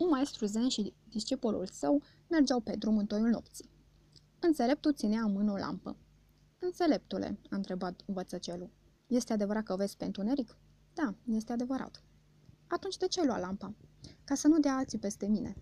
Un maestru zen și discipolul său mergeau pe drum în toiul nopții. Înțeleptul ținea în mână o lampă. Înțeleptule, a întrebat învățăcelul, este adevărat că vezi pe întuneric? Da, este adevărat. Atunci de ce lua lampa? Ca să nu dea alții peste mine.